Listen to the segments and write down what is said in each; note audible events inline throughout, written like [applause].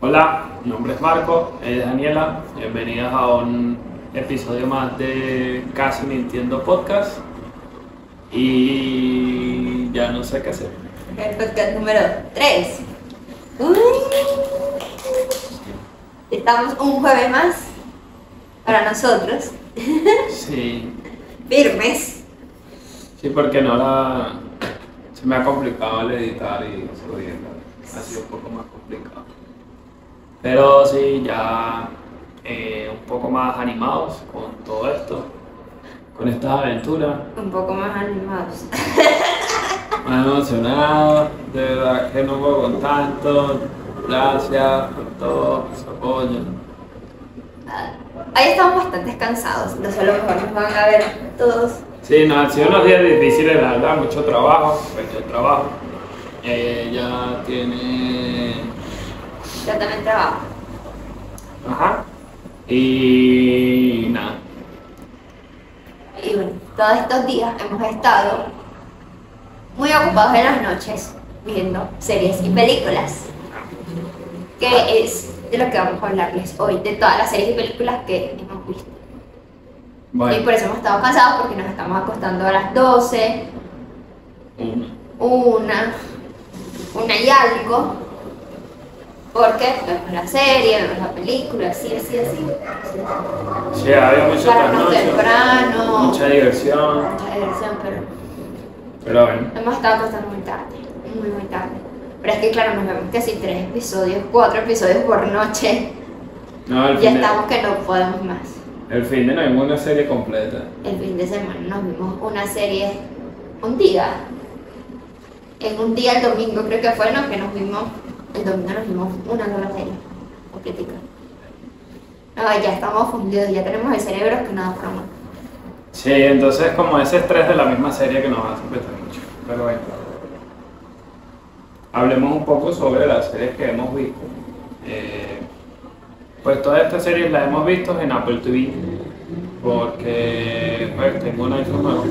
Hola, mi nombre es Marco, es Daniela, bienvenidas a un episodio más de Casi Mintiendo Podcast y ya no sé qué hacer. El podcast número 3. Estamos un jueves más para nosotros, Sí, firmes. sí, porque no la... Se me ha complicado el editar y subirla, ha sido un poco más complicado. Pero sí, ya eh, un poco más animados con todo esto, con estas aventuras. Un poco más animados. [laughs] Más emocionado, de verdad que no puedo con tanto. Gracias por todo su apoyo. Ahí estamos bastante cansados, no sé, a lo mejor nos van a ver todos. Sí, no, han sido unos días difíciles, la verdad, mucho trabajo, mucho trabajo. Ella tiene. Yo también trabajo. Ajá. Y nada. Y bueno, todos estos días hemos estado muy ocupados en las noches viendo series y películas. Que es de lo que vamos a hablarles hoy, de todas las series y películas que hemos visto. Y por eso hemos estado cansados porque nos estamos acostando a las 12, una. una, una y algo. Porque vemos la serie, vemos la película, así, así, así. Sí, había mucho Pararnos temprano, mucha diversión, mucha diversión, pero pero bueno. hemos estado acostando muy tarde, muy, muy tarde. Pero es que, claro, nos vemos casi tres episodios, cuatro episodios por noche. No, Ya estamos que no podemos más. El fin de no vimos una serie completa. El fin de semana nos vimos una serie un día. En un día, el domingo creo que fue, ¿no? Que nos vimos, el domingo nos vimos una nueva serie. Completica. No, ya estamos fundidos, ya tenemos el cerebro que nada forma. Sí, entonces como ese estrés de la misma serie que nos hace pensar mucho. Pero bueno. Hablemos un poco sobre las series que hemos visto. Eh, pues todas estas series las hemos visto en Apple TV. Porque pues, tengo un iPhone nuevo.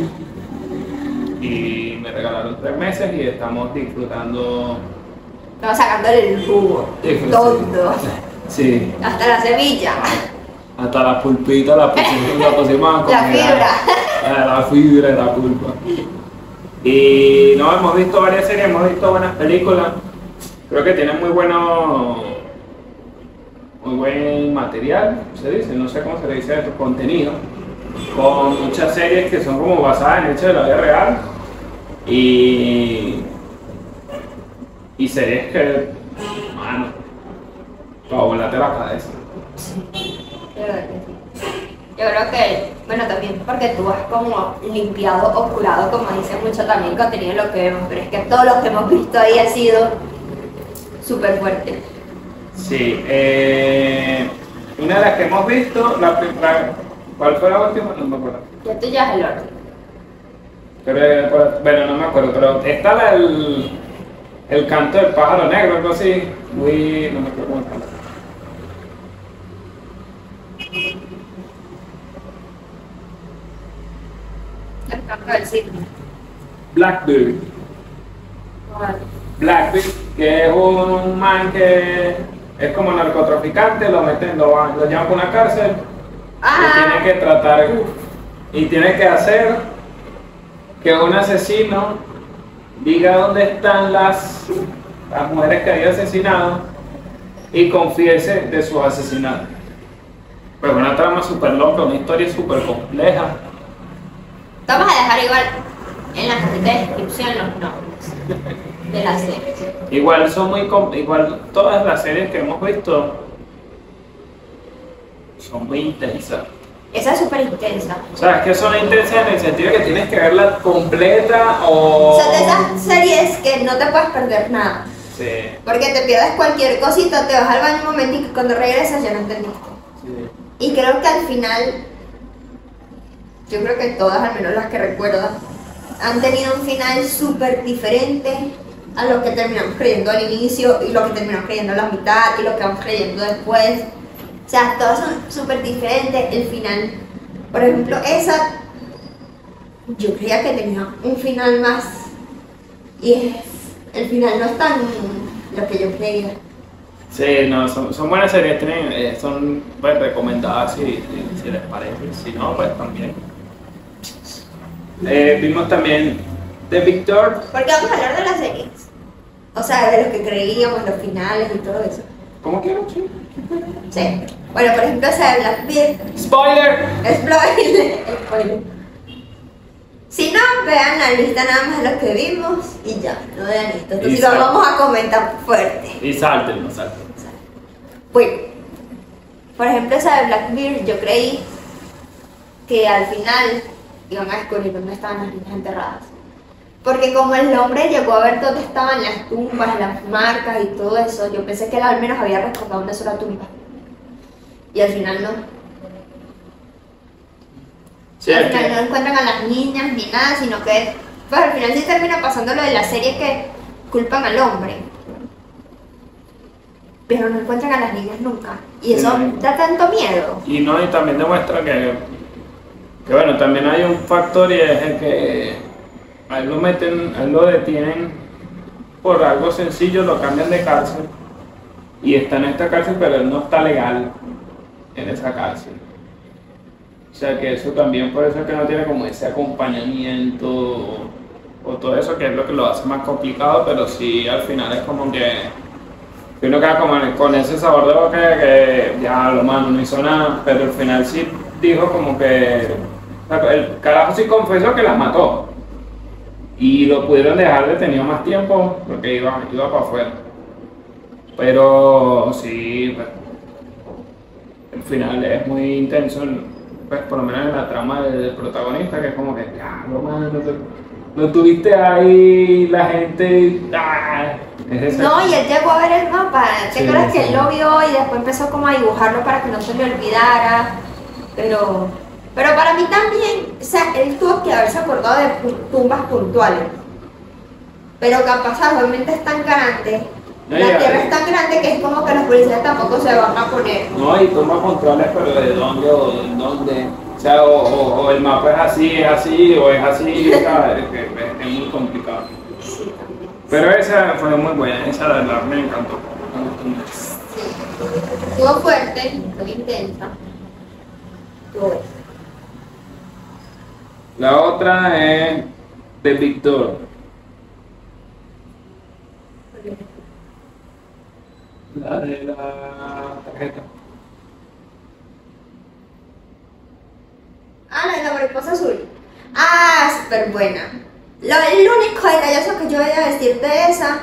Y me regalaron tres meses y estamos disfrutando. Estamos sacándole el jugo. Todo. Sí, Hasta la semilla. hasta la pulpita la pusimos, la pusimos [laughs] a La fibra. La, la fibra la pulpa. Y no, hemos visto varias series, hemos visto buenas películas. Creo que tienen muy bueno. Muy buen material, se dice, no sé cómo se le dice esto, contenido. Con muchas series que son como basadas en hechos de la vida real. Y. Y series que. Mano. Para volarte la cabeza. Sí. Yo creo que, bueno, también porque tú has como limpiado o curado, como dice mucho también contenido lo que vemos, pero es que todo lo que hemos visto ahí ha sido súper fuerte. Sí, eh, una de las que hemos visto, la, primera ¿cuál fue la última? No me acuerdo. Ya tú ya es el orden. Pero, bueno, no me acuerdo, pero está la, el, el canto del pájaro negro, algo así. Muy, no me acuerdo cómo. El campo del. Blackbird. Blackbeard, que es un man que es como narcotraficante, lo meten, lo, van- lo llevan a una cárcel y Ah, tiene que tratar y tiene que hacer que un asesino diga dónde están las, las mujeres que había asesinado y confiese de sus asesinatos. Pues una trama súper loca, una historia súper compleja. vamos a dejar igual en la de descripción los nombres [laughs] de la serie. Igual son muy igual todas las series que hemos visto son muy intensas. Esa es súper intensa. O sea, es que son intensas en el sentido que tienes que verla completa o... Son de esas series que no te puedes perder nada. Sí, Porque te pierdes cualquier cosita, te vas al baño un momento y cuando regresas ya no entendiste. sí. Y creo que al final, yo creo que todas, al menos las que recuerdo, han tenido un final súper diferente a lo que terminamos creyendo al inicio y lo que terminamos creyendo a la mitad y lo que vamos creyendo después. O sea, todas son súper diferentes. El final, por ejemplo, esa, yo creía que tenía un final más. Y es el final no es tan lo que yo creía. Sí, no, son, son buenas series, tienen, eh, son pues, recomendadas si, si- si les parece, si no, pues también. Eh, vimos también The Victor, Porque vamos a hablar de las series. O sea, de lo que creíamos, los finales y todo eso. ¿cómo quiero? Sí. Sí. Bueno, por ejemplo, esa de Black Beard. Spoiler. Spoiler. [laughs] Spoiler. Si no, vean la lista nada más de lo que vimos y ya, no vean esto. Entonces Y lo sal- vamos a comentar fuerte. Y salten, no salten. Bueno, por ejemplo, esa de Blackbeard, yo creí que al final iban a descubrir dónde estaban las niñas enterradas. Porque como el hombre llegó a ver dónde estaban las tumbas, las marcas y todo eso, yo pensé que él al menos había recordado una sola tumba. Y al final no. Sí, al final no encuentran a las niñas ni nada, sino que pues al final sí termina pasando lo de la serie que culpan al hombre. Pero no encuentran a las niñas nunca. Y eso Sí. da tanto miedo. y no, y también demuestra que, que bueno, también hay un factor y es el que a él lo meten, a él lo detienen. Por algo sencillo, lo cambian de cárcel. Y está en esta cárcel, pero él no está legal en esa cárcel. O sea que eso también, por eso es que no tiene como ese acompañamiento o, todo eso, que es lo que lo hace más complicado, pero sí al final es como que, uno queda como con ese sabor de boca que ya lo mano no hizo nada, pero al final sí dijo como que el carajo sí confesó que las mató y lo pudieron dejar detenido más tiempo porque iba, iba para afuera. Pero sí, pues, el final es muy intenso, pues por lo menos en la trama del, del protagonista, que es como que, ya, lo mano, lo, lo tuviste ahí, la gente, ah, es No, y él llegó a ver el mapa. ¿Te Sí, acuerdas que él lo vio y después empezó como a dibujarlo para que no se le olvidara? Pero, pero para mí también, o sea, él tuvo que haberse acordado de tumbas puntuales. Pero capaz, obviamente es tan grande, No, la tierra ya. es tan grande que es como que los policías tampoco se van a poner. No, y toma controles, pero de dónde o de dónde. O sea, o, o- o el mapa es así, es así, o es así, ¿sabes? Es, es- es muy complicado. Sí. Pero esa fue muy buena, esa de verdad me encantó. Sí. Estuvo fuerte, muy intensa. Estuvo. La otra es de Victor. La de la tarjeta. Ah, la de la mariposa azul. Ah, súper buena. Lo, el único detalloso que yo voy a decir de esa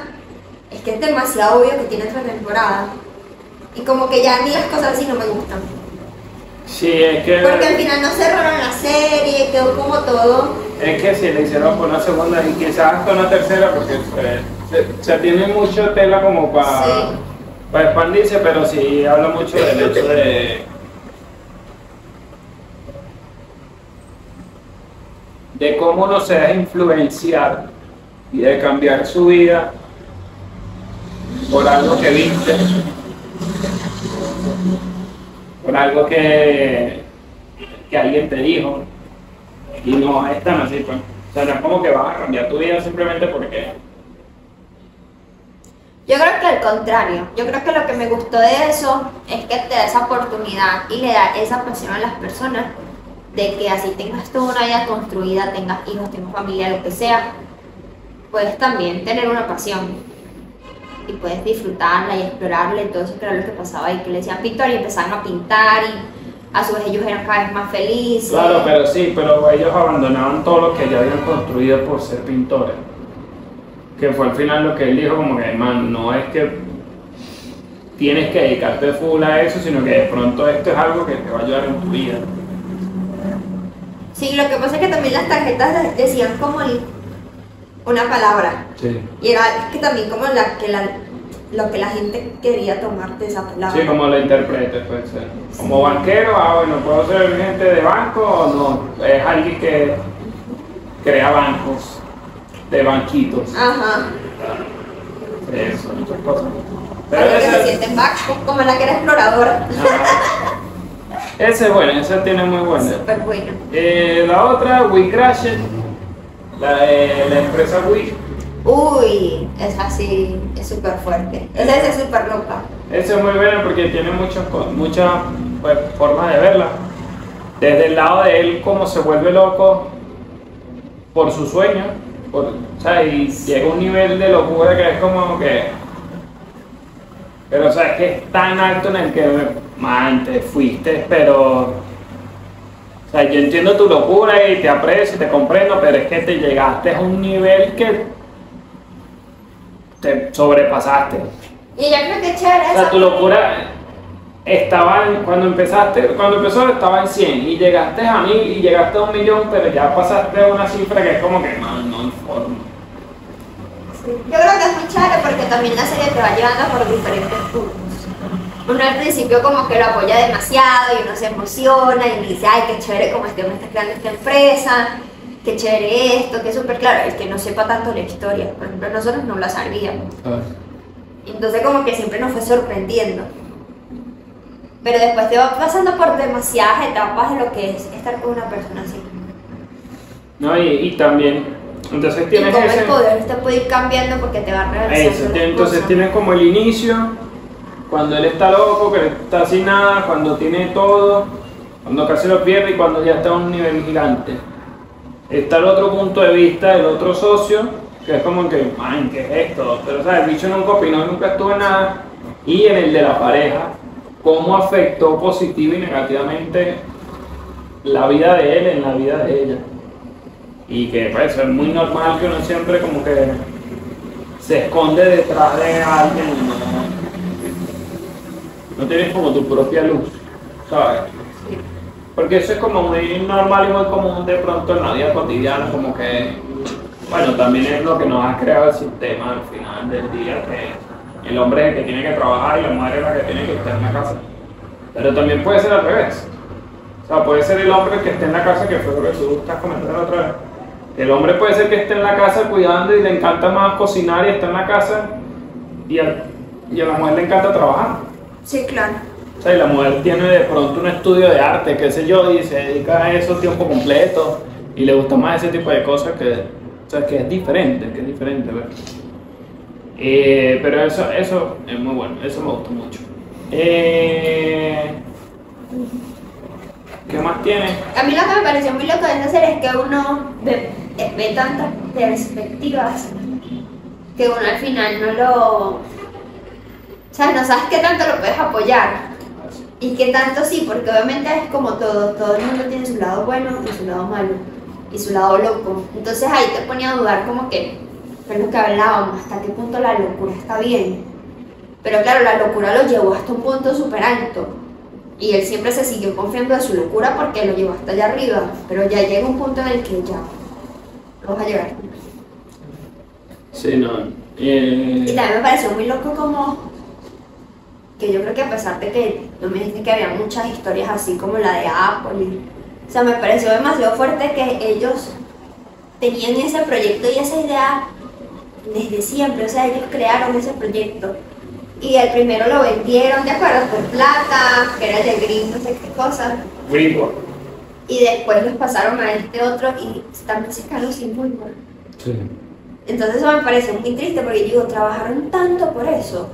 es que es demasiado obvio que tiene otra temporada. Y como que ya a mí las cosas así no me gustan. Sí, es que. Porque al final no cerraron la serie, quedó como todo. Es que si le hicieron por una segunda y quizás con una tercera, porque eh, se, se tiene mucho tela como para Sí. expandirse, pero sí habla mucho del hecho de. de cómo uno se deja influenciar y de cambiar su vida por algo que viste, por algo que, que alguien te dijo. Y no es tan así, pues. O sea, no es como que vas a cambiar tu vida simplemente porque. Yo creo que al contrario, yo creo que lo que me gustó de eso es que te da esa oportunidad y le da esa pasión a las personas de que así tengas toda una vida construida, tengas hijos, tengas familia, lo que sea, puedes también tener una pasión y puedes disfrutarla y explorarla y todo eso que era lo que pasaba y que le decían pintor y empezaban a pintar y a su vez ellos eran cada vez más felices. Claro, pero sí, pero ellos abandonaban todo lo que ya habían construido por ser pintores. Que fue al final lo que él dijo, como que, man, no es que tienes que dedicarte full a eso, sino que de pronto esto es algo que te va a ayudar en tu vida. Sí, lo que pasa es que también las tarjetas de- decían como el- una palabra. Sí. Y era que también como la que la, lo que la gente quería tomar de esa palabra. Sí, como lo interpretes, puede ser. Como banquero, ah, bueno, ¿puedo ser gente de banco o no? Es alguien que crea bancos, de banquitos. Ajá. Eso, muchas cosas. Pero Algo que se esa, siente bajo, como la que era exploradora. Ajá. esa es buena, esa tiene muy buena. Súper buena. Eh, la otra, We Crashed, la, de la empresa Wii, Uy, es así, es súper fuerte. Esa es súper loca. Eso es muy bueno porque tiene muchas muchas pues, formas de verla. Desde el lado de él, como se vuelve loco por su sueño, por, o sea, y llega a un nivel de locura que es como que. Pero, o sea, es que es tan alto en el que, man, te fuiste, pero. O sea, yo entiendo tu locura y te aprecio y te comprendo, pero es que te llegaste a un nivel que te sobrepasaste. Y yo creo que es chévere O sea, tu locura estaba en, cuando empezaste, cuando empezó estaba en 100 y llegaste a 1000 y llegaste a un millón, pero ya pasaste a una cifra que es como que no, no hay forma. Yo creo que es muy chévere porque también la serie te va llevando por diferentes puntos. Uno al principio como que lo apoya demasiado y uno se emociona y uno dice, ay, qué chévere como este hombre está creando esta empresa, qué chévere esto, que súper claro. El que no sepa tanto la historia, por ejemplo, nosotros no la sabíamos. Entonces como que siempre nos fue sorprendiendo. Pero después te va pasando por demasiadas etapas de lo que es estar con una persona así. ¿No? Y, y también, entonces Y tienes cómo ese... el poder te puede ir cambiando porque te va realizando Eso, entonces tienes como el inicio, cuando él está loco, que está sin nada, cuando tiene todo, cuando casi lo pierde y cuando ya está a un nivel gigante. Está el otro punto de vista del otro socio, que es como que, man, ¿qué es esto? Pero, o sea, el bicho nunca opinó, nunca estuvo en nada. Y en el de la pareja, cómo afectó positiva y negativamente la vida de él en la vida de ella. Y que pues es muy normal que uno siempre como que se esconde detrás de alguien no, tienes como tu propia luz, ¿sabes? Porque eso es como muy normal y muy común de pronto en la vida cotidiana, como que, bueno, también es lo que nos ha creado el sistema al final del día, que el hombre es el que tiene que trabajar y la mujer es la que tiene que estar en la casa. Pero también puede ser al revés. O sea, puede ser el hombre que esté en la casa, que fue lo que tú estás comentando otra vez. El hombre puede ser que esté en la casa cuidando y le encanta más cocinar y está en la casa y a, y a la mujer le encanta trabajar. Sí, claro. O sea, y la mujer tiene de pronto un estudio de arte, qué sé yo, y se dedica a eso tiempo completo y le gusta más ese tipo de cosas que, o sea, que es diferente, que es diferente, ¿verdad? Eh, pero eso, eso es muy bueno, eso me gusta mucho. Eh, ¿Qué más tiene? A mí lo que me pareció muy loco de esa serie es que uno ve, ve tantas perspectivas que uno al final no lo... O sea, no sabes qué tanto lo puedes apoyar y qué tanto sí, porque obviamente es como todo, todo el mundo tiene su lado bueno y su lado malo y su lado loco. Entonces ahí te ponía a dudar como que, es lo que hablábamos, hasta qué punto la locura está bien. Pero claro, la locura lo llevó hasta un punto súper alto. Y él siempre se siguió confiando de su locura porque lo llevó hasta allá arriba. Pero ya llega un punto en el que ya vas a llegar. Sí, no. Y Eh, también me pareció muy loco como que yo creo que a pesar de que tú me dijiste que había muchas historias así como la de Apple, o sea, me pareció demasiado fuerte que ellos tenían ese proyecto y esa idea desde siempre, o sea, ellos crearon ese proyecto. Y el primero lo vendieron, ¿de acuerdo? Por plata, que era el de Green, no sé qué cosa. Greenwood. Y después los pasaron a este otro y también se quedaron sin Woolworth. Sí. Entonces eso me parece muy triste porque digo, trabajaron tanto por eso.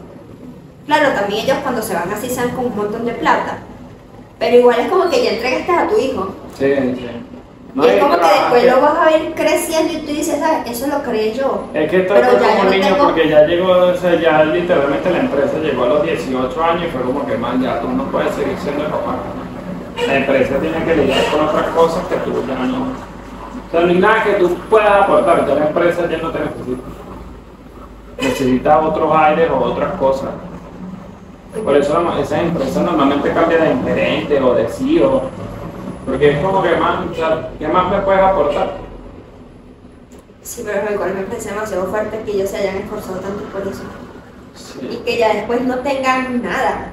Claro, también ellos cuando se van así se van con un montón de plata. Pero igual es como que ya entregaste a tu hijo. Sí, sí. y es como que después lo vas a ver creciendo y tú dices, ¿sabes? Eso lo creé yo. Es que esto fue ya como un no niño tengo- porque ya llegó, o sea, ya literalmente la empresa llegó a los 18 años y fue como que man, ya tú no puedes seguir siendo el papá. La empresa tiene que lidiar con otras cosas que tú ya no. O sea, no hay nada que tú puedas aportar, ya la empresa ya no te necesita. Necesita otros aires o otras cosas. Por eso esas empresas normalmente cambian de gerente o de CEO. Porque es como que más, o sea, ¿qué más me puedes aportar? Sí, pero igual me parece demasiado fuerte que ellos se hayan esforzado tanto por eso. Y que ya después no tengan nada.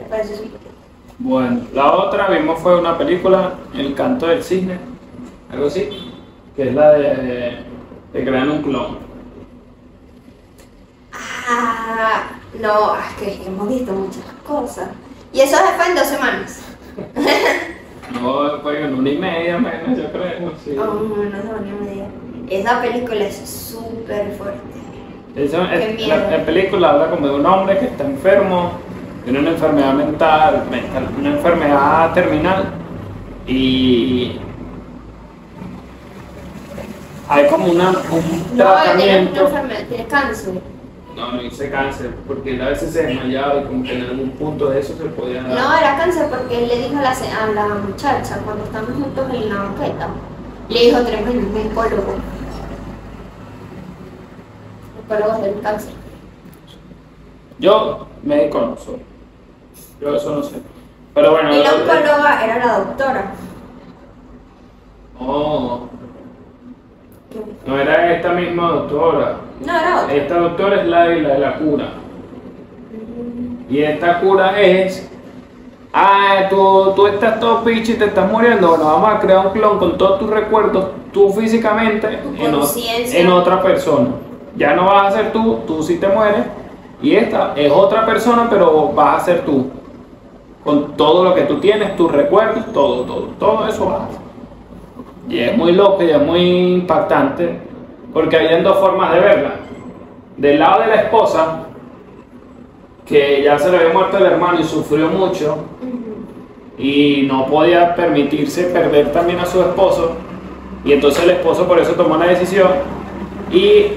Me parece súper Bueno, la otra vimos fue una película, El canto del cisne, algo así, que es la de, de crear un clon. Ah, no, es que hemos visto muchas cosas. Y eso fue en dos semanas. [laughs] No, fue en una y media menos, yo creo, sí. Oh, no, no, no, no me digas. Esa película es súper fuerte. Qué es- miedo. la, la película habla como de un hombre que está enfermo, tiene una enfermedad mental, mental, una enfermedad terminal y hay como una, un No, él tiene una tratamiento. enfermedad, tiene cáncer. No, no hice cáncer, porque él a veces se desmayaba y como que en algún punto de eso se podía dar. No, era cáncer porque él le dijo a la, a la muchacha cuando estaban juntos en la banqueta, le dijo tenemos un oncólogo. Oncólogo del cáncer. Yo, médico no soy. Yo eso no sé. Pero bueno. Y la lo- oncóloga era la doctora. Oh, no era esta misma doctora. No, era otra. Esta doctora es la de la, de la cura. Y esta cura es. Ah, tú, tú estás todo pichi y te estás muriendo. Bueno, vamos a crear un clon con todos tus recuerdos, tú físicamente, Tu en, o- en otra persona. Ya no vas a ser tú, tú sí te mueres. Y esta es otra persona, pero vas a ser tú. Con todo lo que tú tienes, tus recuerdos, todo, todo, todo eso vas a hacer. Y es muy loco y es muy impactante porque hay dos formas de verla. Del lado de la esposa, que ya se le había muerto el hermano y sufrió mucho y no podía permitirse perder también a su esposo. Y entonces el esposo por eso tomó la decisión. Y,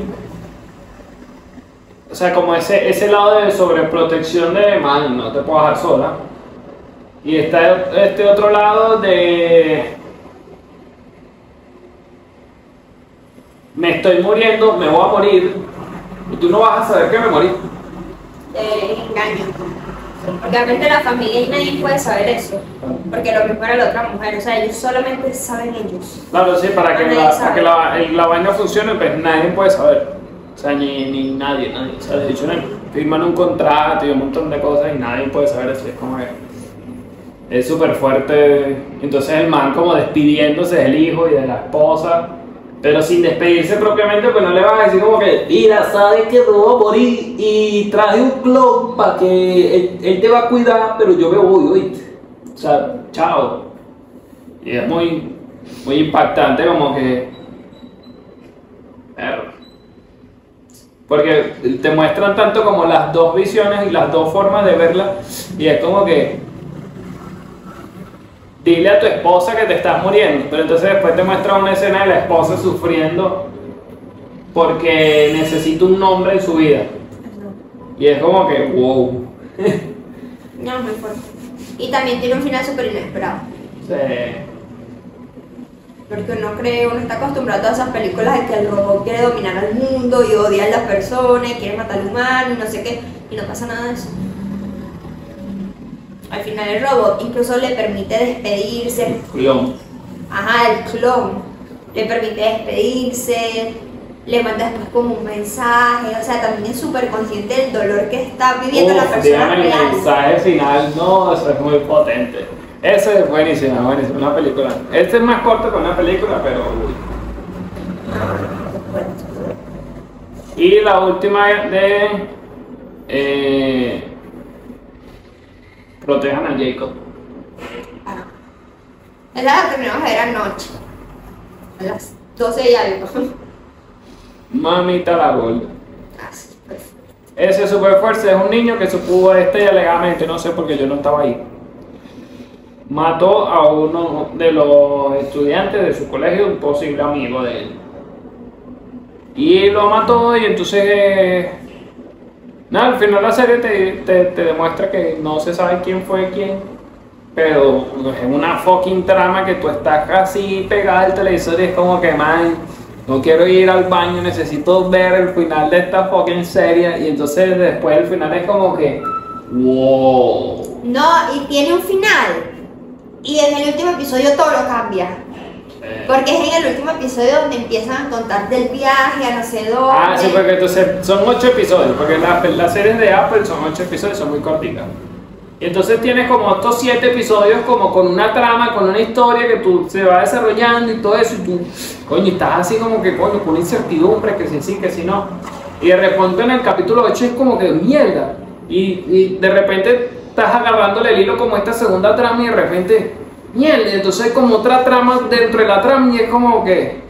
o sea, como ese, ese lado de sobreprotección de, man, no te puedo dejar sola. Y está este otro lado de me estoy muriendo, me voy a morir, y tú no vas a saber que me morí. de engaño. Porque realmente la familia y nadie puede saber eso. Porque lo mismo era la otra mujer. O sea, ellos solamente saben ellos. Claro, sí, para que, la, para que la, el- la vaina funcione, pues nadie puede saber. O sea, ni, ni nadie, nadie. O sea, de hecho, firman un contrato y un montón de cosas y nadie puede saber eso. Es como que es súper fuerte. Entonces el man como despidiéndose del hijo y de la esposa, pero sin despedirse propiamente, pues no le vas a decir como que, mira, sabes que me voy a morir y traje un clon para que él, él te va a cuidar, pero yo me voy, oíste. O sea, chao. Y es muy, muy impactante como que... Porque te muestran tanto como las dos visiones y las dos formas de verla y es como que dile a tu esposa que te estás muriendo, pero entonces después te muestra una escena de la esposa sufriendo porque necesita un nombre en su vida. Y es como que, wow. [laughs] No, muy fuerte. Y también tiene un final súper inesperado. Se- Porque uno cree, uno está acostumbrado a todas esas películas de que el robot quiere dominar al mundo y odia a las personas y quiere matar al humano y no sé qué. Y no pasa nada de eso. Al final el robot incluso le permite despedirse. Clon. Ajá, el clon. Le permite despedirse. Le manda después como un mensaje. O sea, también es súper consciente del dolor que está viviendo la persona dígame el real. mensaje final, no, eso es muy potente. Ese es buenísimo, buenísimo, una película. Este es más corto que una película, pero uy. Y la última de eh, Protejan a Jacob. Ah. Esa la terminamos de ver anoche. A las 12 y algo. Mamita la gorda. Así, pues. Ese super fuerza es un niño que supo este alegadamente, no sé por qué yo no estaba ahí. Mató a uno de los estudiantes de su colegio, un posible amigo de él. Y lo mató y entonces... nada, al final la serie te, te- te demuestra que no se sabe quién fue quién. Pero es una fucking trama que tú estás casi pegada al televisor y es como que, man, no quiero ir al baño, necesito ver el final de esta fucking serie. Y entonces después el final es como que, wow. No, y tiene un final. Y en el último episodio todo lo cambia. Eh, Porque es en el último episodio donde empiezan a contar del viaje a no sé dónde. Ah, sí, porque entonces son ocho episodios, porque las las series de Apple son ocho episodios, son muy cortitas. Y entonces tienes como estos siete episodios como con una trama, con una historia que tú se va desarrollando y todo eso, y tú, coño, estás así como que, coño, con incertidumbre, que si sí, que si no. Y de repente en el capítulo 8 es como que mierda. Y, y de repente estás agarrándole el hilo como esta segunda trama y de repente, mierda, y entonces hay como otra trama dentro de la trama y es como que...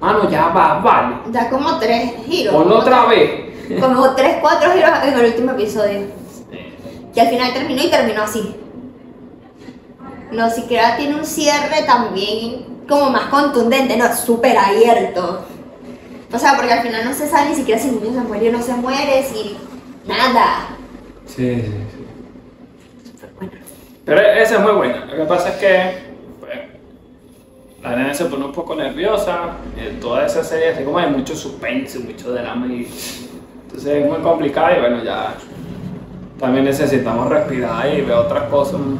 Mano, ya va, vale. Da como tres giros. Ponlo como otra tres- vez. Como tres, cuatro giros en el último episodio. Y al final terminó y terminó así. No siquiera tiene un cierre también como más contundente, no, súper abierto. O sea, porque al final no se sabe ni siquiera si el niño se muere o no se muere, si nada. Sí, sí, sí. Pero esa es muy buena. Lo que pasa es que pues, la nena se pone un poco nerviosa. eh, toda esa serie así como hay mucho suspense, mucho drama y entonces es muy complicada y bueno ya también necesitamos respirar y ver otras cosas, un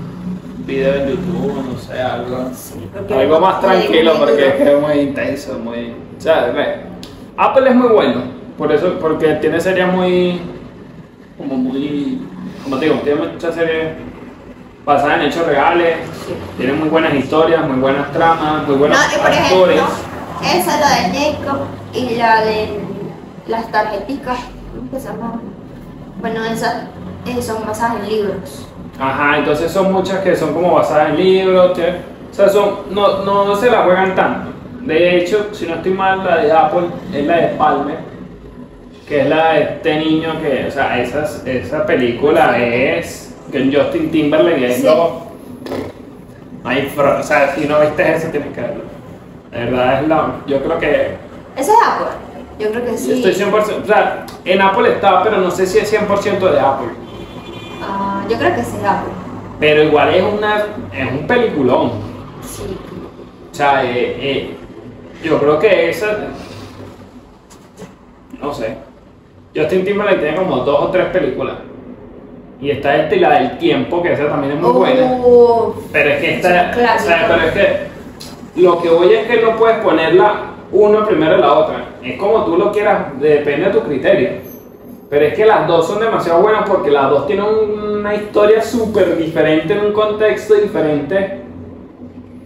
video en YouTube, no sé, algo, algo más tranquilo porque es duro. que es muy intenso, muy, o sea, ve, Apple es muy bueno, por eso, porque tiene series muy, como muy, como te digo, tiene muchas series basadas en hechos reales, tiene muy buenas historias, muy buenas tramas, muy buenos No, y por actores. ejemplo, esa la de Jacob y la de las tarjeticas. Bueno, esas eh, son basadas en libros. Ajá, entonces son muchas que son como basadas en libros, o sea, son, no, no se la juegan tanto. De hecho, si no estoy mal, la de Apple es la de Palmer, que es la de este niño que, o sea, esas, esa película es que Justin Timberlake es Sí. lo- Ay, fro- o sea, si no viste eso, tienes que verlo. De verdad es la, yo creo que ¿Esa es Apple? Yo creo que sí. estoy 100%, o sea, en Apple está, pero no sé si es 100% de Apple. Ah, yo creo que sí es Apple. Pero igual es una, es un peliculón. Sí. O sea, eh, eh, yo creo que esa. No sé. Justin Timberlake tiene como dos o tres películas. Y está esta y la del tiempo, que esa también es muy buena. Uh, Pero es que es esta. O clásico. sea, pero es que. Lo que voy es que no puedes ponerla una primero y la otra. Es como tú lo quieras, depende de tu criterio. Pero es que las dos son demasiado buenas porque las dos tienen una historia súper diferente en un contexto diferente.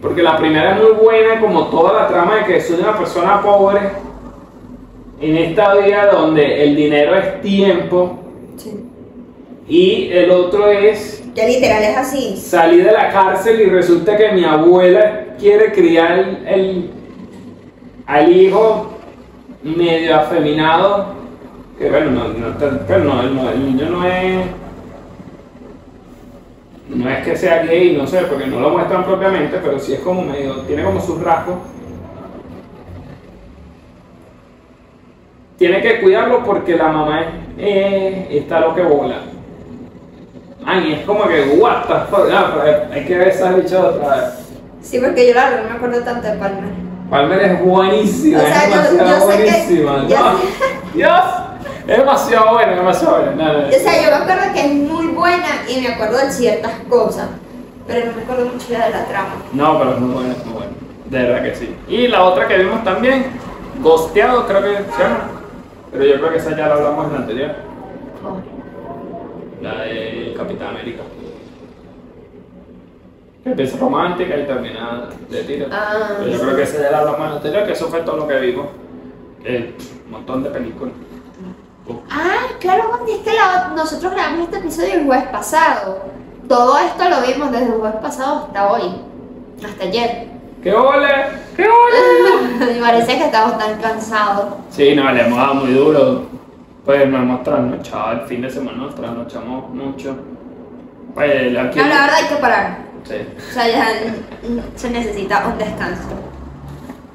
Porque la primera es muy buena, como toda la trama de que soy una persona pobre en esta vida donde el dinero es tiempo. Y el otro es Ya literal es así. salí de la cárcel y resulta que mi abuela quiere criar el, el- al hijo medio afeminado, que bueno, no, no, pero no, el, no, el niño no es, no es que sea gay, no sé, porque no lo muestran propiamente, pero sí es como medio, tiene como sus rasgos. Tiene que cuidarlo porque la mamá es, eh, está lo que bola. Ay, es como que, what the fuck, ah, pero hay que ver esas bichas otra vez. Sí, porque yo la verdad no me acuerdo tanto de Palmer. Palmer es buenísima, O sea, es yo- demasiado yo que- buenísima. yo Dios, es demasiado buena, demasiado buena. No, no, no. O sea, yo me acuerdo que es muy buena y me acuerdo de ciertas cosas, pero no me acuerdo mucho de la trama. No, pero es muy buena, es muy buena. De verdad que sí. Y la otra que vimos también, Ghosteado creo que se llama. Pero yo creo que esa ya la hablamos en la anterior. La de Capitán América. Que empieza romántica y termina de tiro. Ah, Pero yo sí. creo que ese ya la la anterior, que eso fue todo lo que vimos. Eh, un montón de películas. Ah, claro, es que la- nosotros grabamos este episodio el jueves pasado. Todo esto lo vimos desde el jueves pasado hasta hoy, hasta ayer. ¡Qué ole! ¡Qué ole! [laughs] Me parece que estamos tan cansados. Sí, no, le hemos dado muy duro. Pues nos hemos trasnochado el fin de semana, nos trasnochamos mucho. Pues aquí. No, la verdad hay que parar. Sí. O sea, ya se necesita un descanso.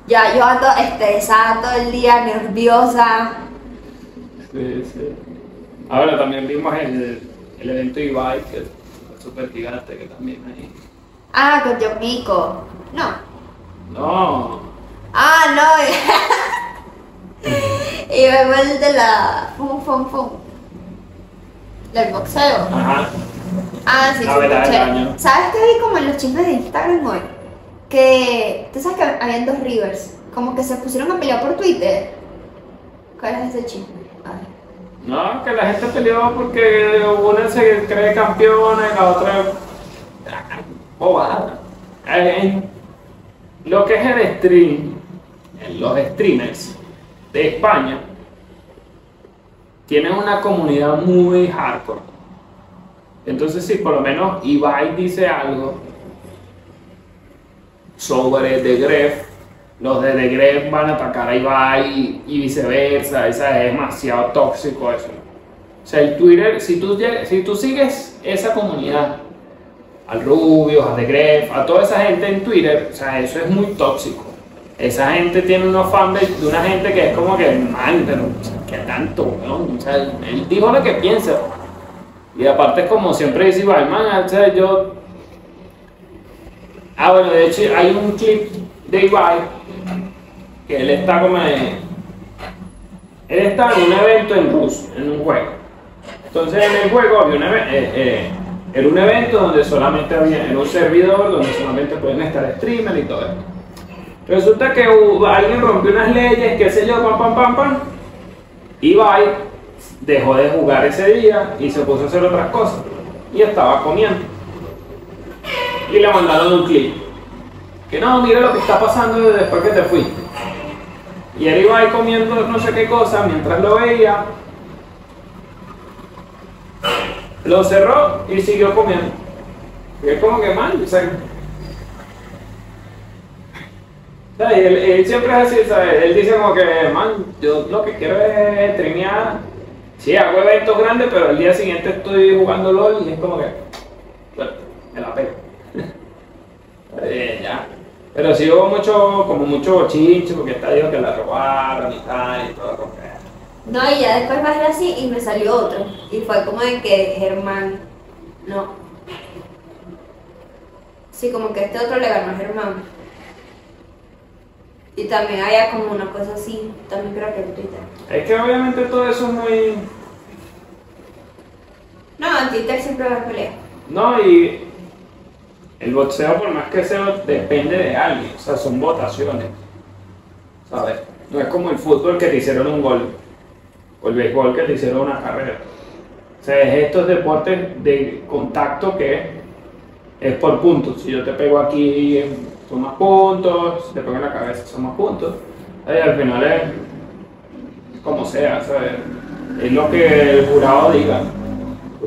Ya yo ando estresada todo el día, nerviosa. Sí, sí. Ahora también vimos el, el evento Ibai, que es súper gigante, que también ahí. Ah, con Yomiko. No. No, Ah, no. [laughs] y vemos el de la. Fum, fum, fum. Del boxeo. ajá. Ah, sí, sí, del escuché. ¿Sabes qué vi como en los chismes de Instagram hoy? Que. ¿Tú sabes que habían dos Rivers? Como que se pusieron a pelear por Twitter. ¿Cuál es ese chisme? No, que la gente peleó porque una se cree campeona y la otra. Bobada. En lo que es el stream, en los streamers de España, tienen una comunidad muy hardcore. Entonces, si por lo menos Ibai dice algo sobre The Gref, los de The Gref van a atacar a Ibai y, viceversa, esa es demasiado tóxico eso. O sea, el Twitter, si tú, si tú sigues esa comunidad, al Rubio, a The Gref, a toda esa gente en Twitter, o sea, eso es muy tóxico. Esa gente tiene unos fanbase de una gente que es como que, man, pero ¿qué tanto, ¿no? O sea, él dijo lo que piensa. Y aparte, como siempre dice Ibai, man, o sea, yo. Ah, bueno, de hecho, hay un clip de Ibai que él está como. En, él está en un evento en Rus, en un juego. Entonces, en el juego había un evento. Eh, eh, era un evento donde solamente había, en un servidor donde solamente pueden estar streamers y todo esto. Resulta que alguien rompió unas leyes, qué sé yo, pam, pam, pam, pam. Ibai dejó de jugar ese día y se puso a hacer otras cosas. Y estaba comiendo. Y le mandaron un clip. Que no, mira lo que está pasando después que te fuiste. Y él iba ahí comiendo no sé qué cosa mientras lo veía. Lo cerró y siguió comiendo. Y es como que mal, él, siempre es así, ¿sabes? Él dice como que, man, yo lo que quiero es trinear. Sí, hago eventos grandes, pero el día siguiente estoy jugando LOL y es como que, bueno, me la pego. [laughs] eh, ya. Pero sí hubo mucho, como mucho bochinche, porque está digo que la robaron y tal, y todo como que... No, y ya después bajé así y me salió otro. Y fue como de que Germán, no. Sí, como que este otro le ganó a Germán. También había como una cosa así, también creo que en Twitter. Es que obviamente todo eso es muy... No, en Twitter siempre va a pelear. No, y el boxeo, por más que sea, depende de alguien. O sea, son votaciones. ¿Sabes? No es como el fútbol que te hicieron un gol. O el béisbol que te hicieron una carrera. O sea, es estos deportes de contacto que es por puntos. Si yo te pego aquí más puntos, te pego en la cabeza, más puntos. Y al final es como sea, ¿sabes? es lo que el jurado diga.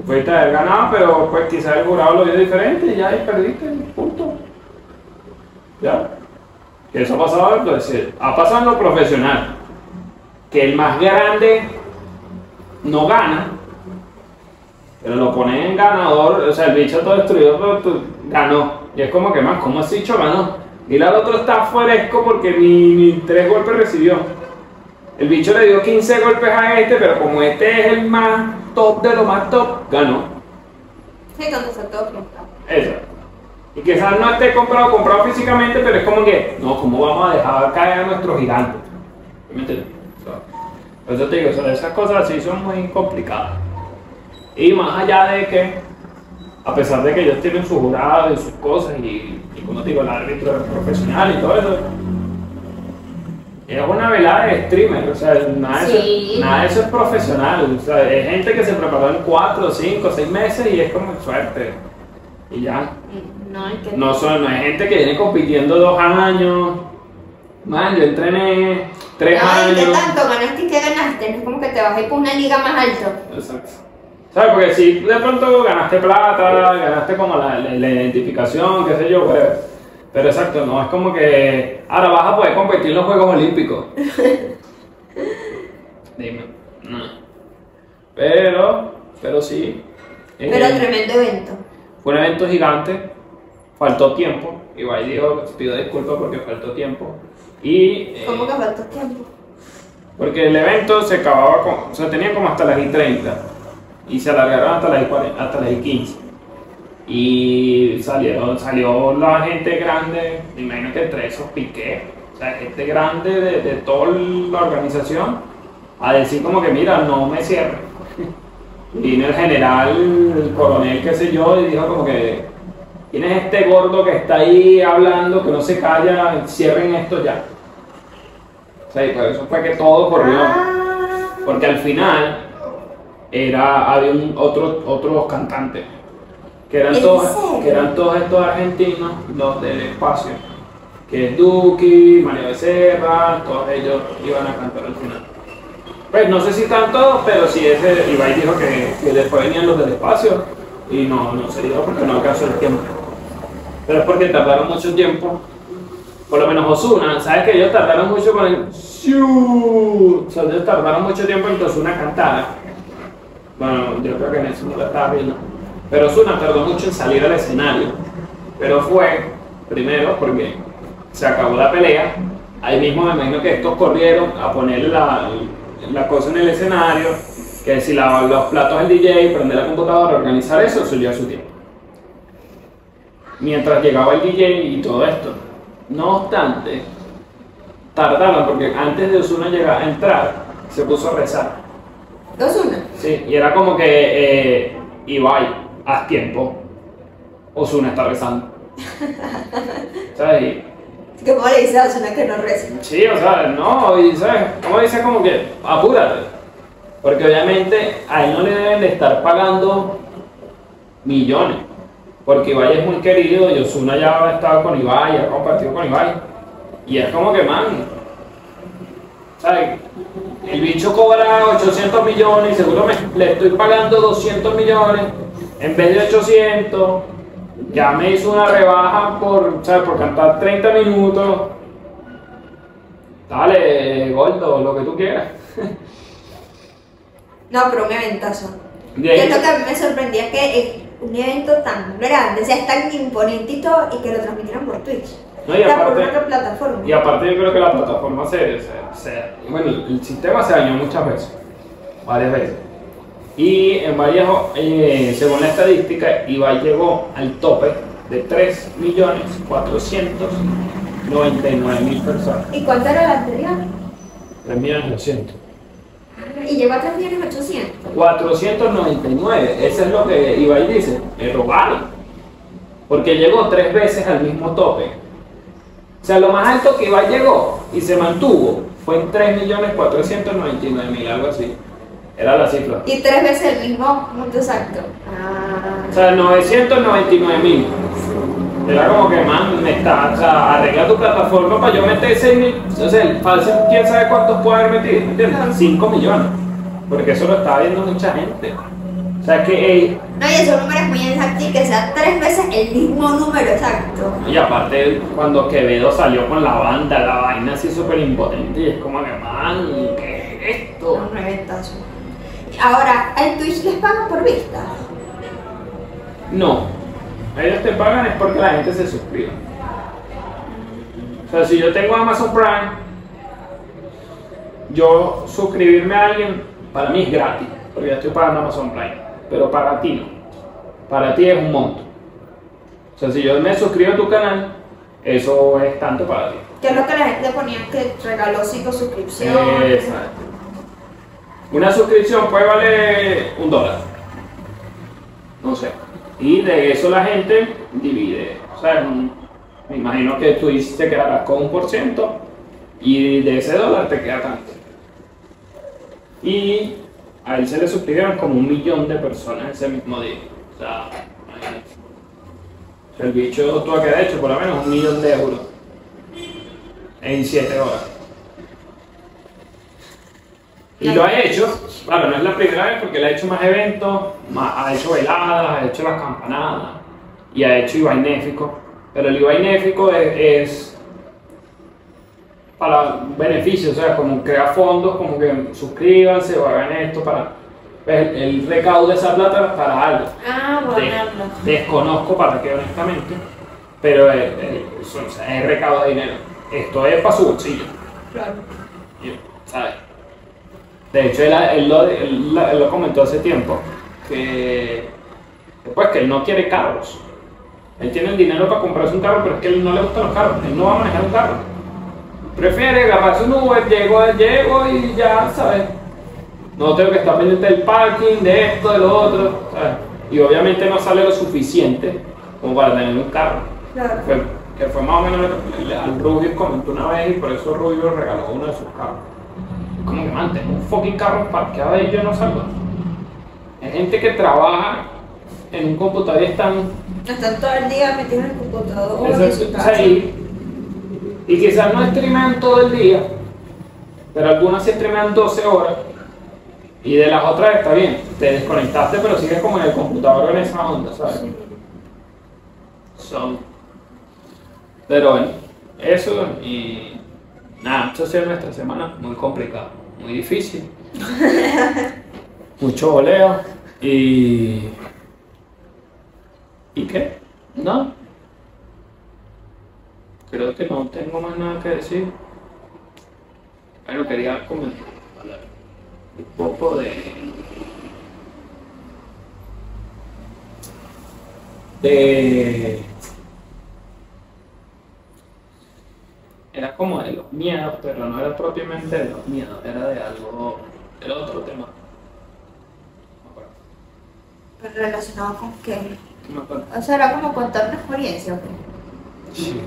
Puedes haber ganado, pero pues quizás el jurado lo vio diferente y ya ahí perdiste, punto. ¿Ya? Que eso ha pasado, pues, ha pasado en lo profesional. Que el más grande no gana, pero lo ponen en ganador, o sea, el bicho todo destruido, pero tú, ganó. Y es como que más, ¿cómo has dicho ganó? Y al otro está fresco porque ni, ni tres golpes recibió. El bicho le dio 15 golpes a este, pero como este es el más top de lo más top, ganó. Sí, cuando se todo Eso. Y quizás no esté comprado, comprado físicamente, pero es como que, no, ¿cómo vamos a dejar caer a nuestro gigante? ¿Me entiendes? Por eso te digo, esas cosas así son muy complicadas. Y más allá de que, a pesar de que ellos tienen su jurado y sus cosas, y, y como te digo, el árbitro es profesional y todo eso, es una velada de streamer, o sea, nada, de eso, es profesional, o sea, es gente que se preparó en 4, 5, 6 meses y es como suerte. Y ya. No, hay que... no, son, no hay gente que viene compitiendo dos años. Man, yo entrené tres años. ¿Qué tanto ganaste y qué ganaste? es como que te vas a ir por una liga más alta. Exacto. ¿Sabes? Porque si de pronto ganaste plata, ganaste como la, la, identificación, qué sé yo, pero, pero exacto, no es como que ahora vas a poder competir en los Juegos Olímpicos. [laughs] Dime, no. Pero, pero sí. Pero eh, tremendo evento. Fue un evento gigante, faltó tiempo. Igual dijo, pido disculpas porque faltó tiempo. Y, eh, ¿Cómo que faltó tiempo? Porque el evento se acababa con, o sea, tenía como hasta las y 30 y se alargaron hasta las, hasta las 15. Y salieron, salió la gente grande, me imagino que entre esos piqué, o sea, gente grande de, de toda la organización, a decir como que mira, no me cierre. Vino el general, el coronel, qué sé yo, y dijo como que, ¿quién es este gordo que está ahí hablando, que no se calla, cierren esto ya? O sea, y por eso fue que todo corrió. Ah. Porque al final, era, había un, otro, otros cantantes, que eran, todos, que eran todos estos argentinos, los del espacio, que es Duki, Mario Becerra, todos ellos iban a cantar al final. Pues no sé si están todos, pero sí ese, Ibai dijo que, que después venían los del espacio y no, no se dio porque no alcanzó el tiempo. Pero es porque tardaron mucho tiempo por lo menos Osuna, sabes que ellos tardaron mucho con el. O sea, ellos tardaron mucho tiempo en que Osuna cantara. Bueno, yo creo que en eso no lo estaba viendo. Pero Osuna tardó mucho en salir al escenario. Pero fue, primero, porque se acabó la pelea. Ahí mismo me imagino que estos corrieron a ponerle la, la cosa en el escenario. Que si lavar los platos al DJ, prender la computadora, organizar eso, eso lleva su tiempo. Mientras llegaba el DJ y todo esto. No obstante, tardaron porque antes de Osuna llegar a entrar, se puso a rezar. Sí, y era como que eh, Ibai, haz tiempo. Osuna está rezando. [laughs] ¿Sabes? ¿Cómo le dice a Osuna que no reza? Sí, o sea, no, y ¿sabes? Como dice como que apúrate. Porque obviamente a él no le deben de estar pagando millones. Porque Ibai es muy querido y Osuna ya ha estado con Ibai, ha compartido con Ibai. Y es como que, man, ¿sabes? El bicho cobra 800 millones y seguro me, le estoy pagando 200 millones en vez de 800. Ya me hizo una rebaja por, ¿sabes? por cantar 30 minutos. Dale, gordo, lo que tú quieras. No, pero un eventazo. Yo lo que a mí me sorprendía que es un evento tan grande, o sea, es tan imponente y todo, y que lo transmitieran por Twitch. No, y aparte- una plataforma. Y aparte yo creo que la plataforma se, se- se- bueno, el sistema se dañó muchas veces, varias veces. Y en varias, eh, según la estadística, Ibai llegó al tope de 3.499.000 personas. ¿Y cuánto era la anterior? 3.200.000. Y llegó a 3.800.000. 499, eso es lo que Ibai dice, me robaron. Porque llegó tres veces al mismo tope. O sea, lo más alto que Ibai llegó y se mantuvo fue en 3.499.000, algo así. Era la cifra. Y tres veces el mismo punto exacto. Ah. O sea, 999.000. Era como que, man, me está, o sea, arregla tu plataforma para yo meter 6.000, o sea, el falso, quién sabe cuántos puede haber metido, ¿entiendes? 5 millones. Porque eso lo estaba viendo mucha gente. O sea, que eh, No, y esos números muy exactos y que sea tres veces el mismo número exacto. Y aparte, cuando Quevedo salió con la banda, la vaina así súper impotente, y es como que, man, ¿qué es esto? Un eventazo. Ahora, ¿el Twitch les pagan por vista? No, ellos te pagan es porque la gente se suscribe. O sea, si yo tengo Amazon Prime, yo suscribirme a alguien, para mí es gratis, porque ya estoy pagando Amazon Prime, pero para ti no. Para ti es un monto. O sea, si yo me suscribo a tu canal, eso es tanto para ti. Que es lo que la gente ponía que regaló cinco suscripciones. Exacto. Una suscripción puede valer un dólar. No sé. Y de eso la gente divide. O sea, me imagino que tú te quedarás con un por ciento y de ese dólar te queda tanto. Y a él se le suscribieron como un millón de personas ese mismo día. O sea, el bicho tuvo que haber hecho por lo menos un millón de euros en 7 horas. Y lo ha hecho, claro, no es la primera vez porque él ha hecho más eventos, ha hecho veladas, ha hecho las campanadas y ha hecho Ibai Néfico. Pero el Ibai Néfico es para beneficios, o sea, como crea fondos, como que suscríbanse o hagan esto para. pues, el recaude esa plata para algo. Ah, bueno. desconozco para qué, honestamente, pero es, es- o sea, es recaudo de dinero. Esto es para su bolsillo. Claro. ¿sabes? De hecho, él, él lo, él lo- él lo comentó hace tiempo, que, pues, que él no quiere carros. Él tiene el dinero para comprarse un carro, pero es que él no le gustan los carros. Él no va a manejar un carro. Prefiere agarrarse un Uber, llego, llego y ya, ¿sabes? No tengo que estar pendiente del parking, de esto, de lo otro, ¿sabes? Y obviamente no sale lo suficiente como para tener un carro. Claro. Fue- que fue más o menos lo que al Rubio comentó una vez y por eso Rubio regaló uno de sus carros. Como que man, tengo un fucking carro parqueado y yo no salgo. Hay gente que trabaja en un computador y están. Están todo el día metidos en el computador. en Exacto, su o casa. sea, y, y quizás no streamean todo el día, pero algunas sí streamean 12 horas. Y de las otras está bien, te desconectaste, pero sigues como en el computador en esa onda, ¿sabes? Son. Pero bueno, eso y nada, esto ha sido nuestra semana muy complicada, muy difícil. [laughs] Mucho voleo y... ¿Y qué? No. Creo que no tengo más nada que decir. Bueno, quería comentar un poco de... De... Era como de los miedos, pero no era propiamente de los miedos, era de algo, del otro tema. No me acuerdo. Pero relacionado con qué? No me acuerdo. O sea, era como contar una experiencia, ¿o qué? Sí.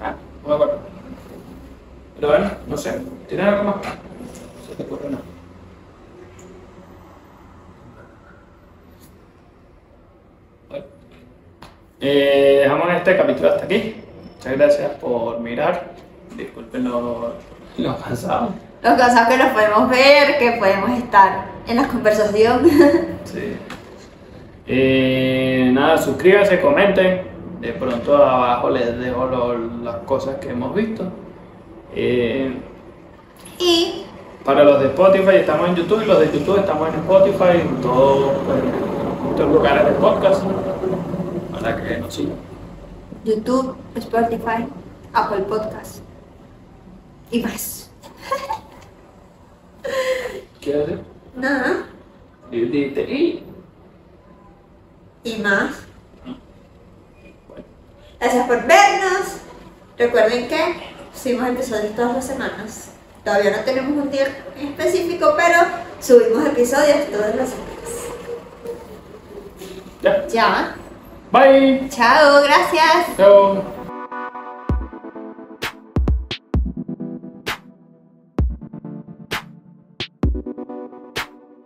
Ah, no me acuerdo. Pero bueno, no sé. ¿Tienes algo más? No se te ocurre nada. Bueno. Eh, dejamos este capítulo hasta aquí. Muchas gracias por mirar. Disculpen lo, lo cansado. Los casos que nos podemos ver, que podemos estar en la conversación. [laughs] Sí. Eh, nada, suscríbanse, comenten. De pronto abajo les dejo lo- las cosas que hemos visto. Eh, y para los de Spotify estamos en YouTube y los de YouTube estamos en Spotify, en todos todos lugares de podcast. Para que nos sigan. YouTube, Spotify, Apple Podcast y más. [laughs] ¿Qué hacer? Nada. Y. Y más. Gracias por vernos. Recuerden que subimos episodios todas las semanas. Todavía no tenemos un día específico, pero subimos episodios todas las semanas. ya. Ya. Bye. Chao, gracias. Chao.